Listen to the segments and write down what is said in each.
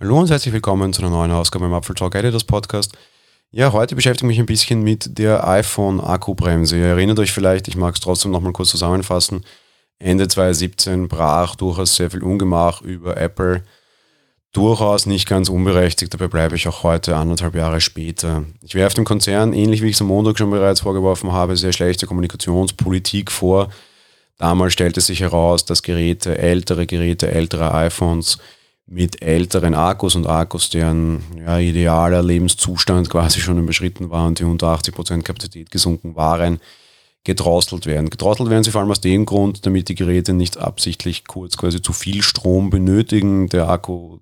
Hallo und herzlich willkommen zu einer neuen Ausgabe im Apfel Talk Editors Podcast. Ja, heute beschäftige ich mich ein bisschen mit der iPhone-Akkubremse. Ihr erinnert euch vielleicht, ich mag es trotzdem nochmal kurz zusammenfassen. Ende 2017 brach durchaus sehr viel Ungemach über Apple. Durchaus nicht ganz unberechtigt, dabei bleibe ich auch heute anderthalb Jahre später. Ich werfe dem Konzern, ähnlich wie ich es am Montag schon bereits vorgeworfen habe, sehr schlechte Kommunikationspolitik vor. Damals stellte sich heraus, dass Geräte, ältere Geräte, ältere iPhones mit älteren Akkus und Akkus, deren ja, idealer Lebenszustand quasi schon überschritten war und die unter 80% Kapazität gesunken waren, gedrosselt werden. Gedrosselt werden sie vor allem aus dem Grund, damit die Geräte nicht absichtlich kurz quasi zu viel Strom benötigen, der Akku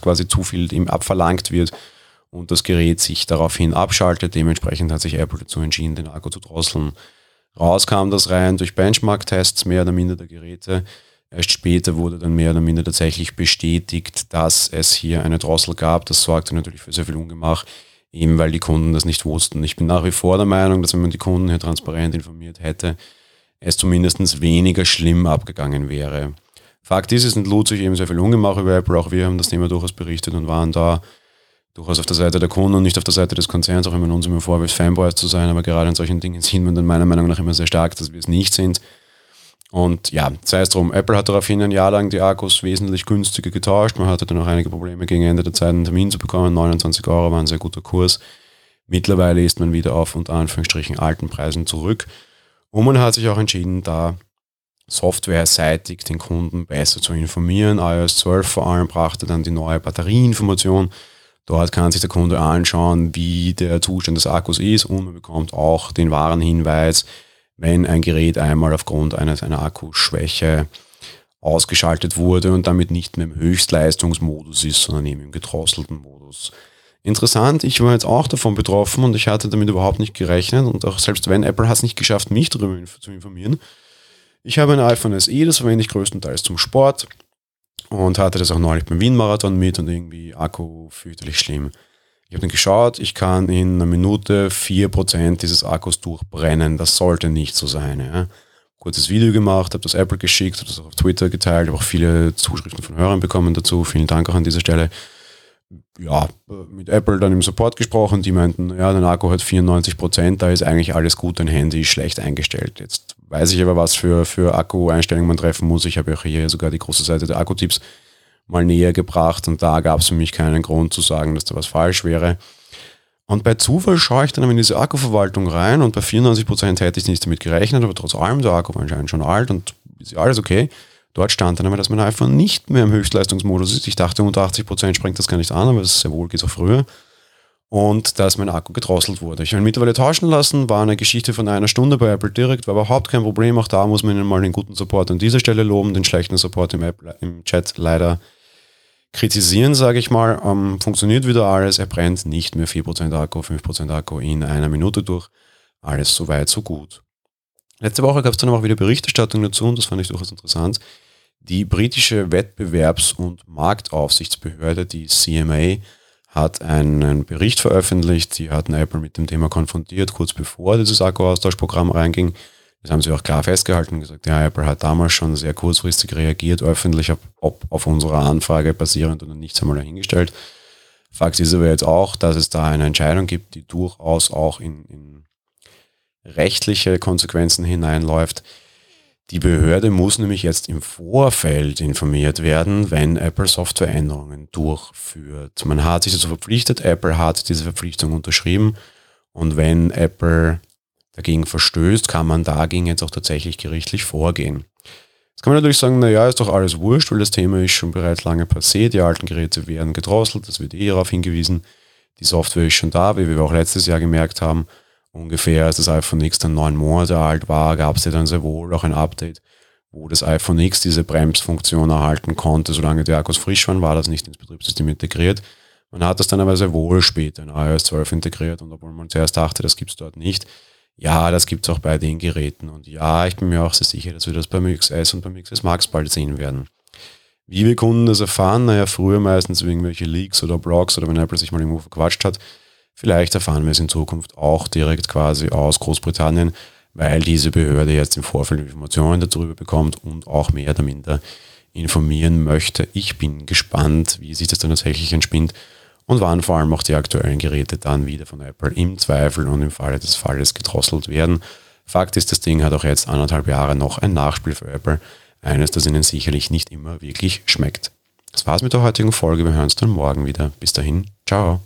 quasi zu viel ihm abverlangt wird und das Gerät sich daraufhin abschaltet. Dementsprechend hat sich Apple dazu entschieden, den Akku zu drosseln. Raus kam das rein durch Benchmark-Tests mehr oder minder der Geräte. Erst später wurde dann mehr oder minder tatsächlich bestätigt, dass es hier eine Drossel gab. Das sorgte natürlich für sehr viel Ungemach, eben weil die Kunden das nicht wussten. Ich bin nach wie vor der Meinung, dass wenn man die Kunden hier transparent informiert hätte, es zumindest weniger schlimm abgegangen wäre. Fakt ist, es entlud sich eben sehr viel Ungemach über Apple. Auch wir haben das Thema durchaus berichtet und waren da durchaus auf der Seite der Kunden und nicht auf der Seite des Konzerns, auch wenn man uns immer vorwirft, Fanboys zu sein. Aber gerade in solchen Dingen sieht man dann meiner Meinung nach immer sehr stark, dass wir es nicht sind. Und ja, sei es drum, Apple hat daraufhin ein Jahr lang die Akkus wesentlich günstiger getauscht. Man hatte dann auch einige Probleme gegen Ende der Zeit einen Termin zu bekommen. 29 Euro war ein sehr guter Kurs. Mittlerweile ist man wieder auf unter Anführungsstrichen alten Preisen zurück. Und man hat sich auch entschieden, da softwareseitig den Kunden besser zu informieren. iOS 12 vor allem brachte dann die neue Batterieinformation. Dort kann sich der Kunde anschauen, wie der Zustand des Akkus ist und man bekommt auch den wahren Hinweis, wenn ein Gerät einmal aufgrund eines, einer Akkuschwäche ausgeschaltet wurde und damit nicht mehr im Höchstleistungsmodus ist, sondern eben im gedrosselten Modus. Interessant, ich war jetzt auch davon betroffen und ich hatte damit überhaupt nicht gerechnet und auch selbst wenn Apple hat es nicht geschafft, mich darüber zu informieren. Ich habe ein iPhone SE, das verwende ich größtenteils zum Sport und hatte das auch neulich beim Wien-Marathon mit und irgendwie Akku fürchterlich schlimm. Ich habe dann geschaut, ich kann in einer Minute 4% dieses Akkus durchbrennen. Das sollte nicht so sein. Ja. Kurzes Video gemacht, habe das Apple geschickt, habe das auf Twitter geteilt, habe auch viele Zuschriften von Hörern bekommen dazu. Vielen Dank auch an dieser Stelle. Ja, mit Apple dann im Support gesprochen, die meinten, ja, dein Akku hat 94%, da ist eigentlich alles gut, dein Handy ist schlecht eingestellt. Jetzt weiß ich aber, was für, für Akku-Einstellungen man treffen muss. Ich habe auch hier sogar die große Seite der Akkutipps mal näher gebracht und da gab es für mich keinen Grund zu sagen, dass da was falsch wäre. Und bei Zufall schaue ich dann in diese Akkuverwaltung rein und bei 94% hätte ich nicht damit gerechnet, aber trotz allem, der Akku war anscheinend schon alt und ist alles okay. Dort stand dann aber, dass mein iPhone nicht mehr im Höchstleistungsmodus ist. Ich dachte, unter 80% springt das gar nicht an, aber das ist sehr wohl geht auch früher. Und dass mein Akku gedrosselt wurde. Ich habe ihn mittlerweile tauschen lassen, war eine Geschichte von einer Stunde bei Apple direkt, war überhaupt kein Problem. Auch da muss man ihnen mal den guten Support an dieser Stelle loben, den schlechten Support im, App, im Chat leider kritisieren, sage ich mal. Ähm, funktioniert wieder alles. Er brennt nicht mehr 4% Akku, 5% Akku in einer Minute durch. Alles so weit, so gut. Letzte Woche gab es dann auch wieder Berichterstattung dazu und das fand ich durchaus interessant. Die britische Wettbewerbs- und Marktaufsichtsbehörde, die CMA, hat einen Bericht veröffentlicht. Die hatten Apple mit dem Thema konfrontiert, kurz bevor dieses Akkuaustauschprogramm reinging. Das haben sie auch klar festgehalten und gesagt, ja, Apple hat damals schon sehr kurzfristig reagiert, öffentlich, ob auf unserer Anfrage basierend oder nichts einmal dahingestellt. Fakt ist aber jetzt auch, dass es da eine Entscheidung gibt, die durchaus auch in, in rechtliche Konsequenzen hineinläuft. Die Behörde muss nämlich jetzt im Vorfeld informiert werden, wenn Apple Softwareänderungen durchführt. Man hat sich dazu verpflichtet, Apple hat diese Verpflichtung unterschrieben und wenn Apple dagegen verstößt, kann man dagegen jetzt auch tatsächlich gerichtlich vorgehen. Jetzt kann man natürlich sagen, naja, ist doch alles wurscht, weil das Thema ist schon bereits lange passiert, die alten Geräte werden gedrosselt, das wird eh darauf hingewiesen, die Software ist schon da, wie wir auch letztes Jahr gemerkt haben, ungefähr als das iPhone X dann neun Monate alt war, gab es ja dann sehr wohl auch ein Update, wo das iPhone X diese Bremsfunktion erhalten konnte, solange die Akkus frisch waren, war das nicht ins Betriebssystem integriert. Man hat das dann aber sehr wohl später in iOS 12 integriert und obwohl man zuerst dachte, das gibt es dort nicht, ja, das gibt es auch bei den Geräten. Und ja, ich bin mir auch sehr sicher, dass wir das beim XS und beim XS Max bald sehen werden. Wie wir Kunden das erfahren, naja, früher meistens irgendwelche Leaks oder Blogs oder wenn Apple sich mal irgendwo verquatscht hat. Vielleicht erfahren wir es in Zukunft auch direkt quasi aus Großbritannien, weil diese Behörde jetzt im Vorfeld Informationen darüber bekommt und auch mehr oder minder informieren möchte. Ich bin gespannt, wie sich das dann tatsächlich entspinnt und wann vor allem auch die aktuellen Geräte dann wieder von Apple im Zweifel und im Falle des Falles gedrosselt werden. Fakt ist, das Ding hat auch jetzt anderthalb Jahre noch ein Nachspiel für Apple. Eines, das ihnen sicherlich nicht immer wirklich schmeckt. Das war's mit der heutigen Folge. Wir hören uns dann morgen wieder. Bis dahin. Ciao.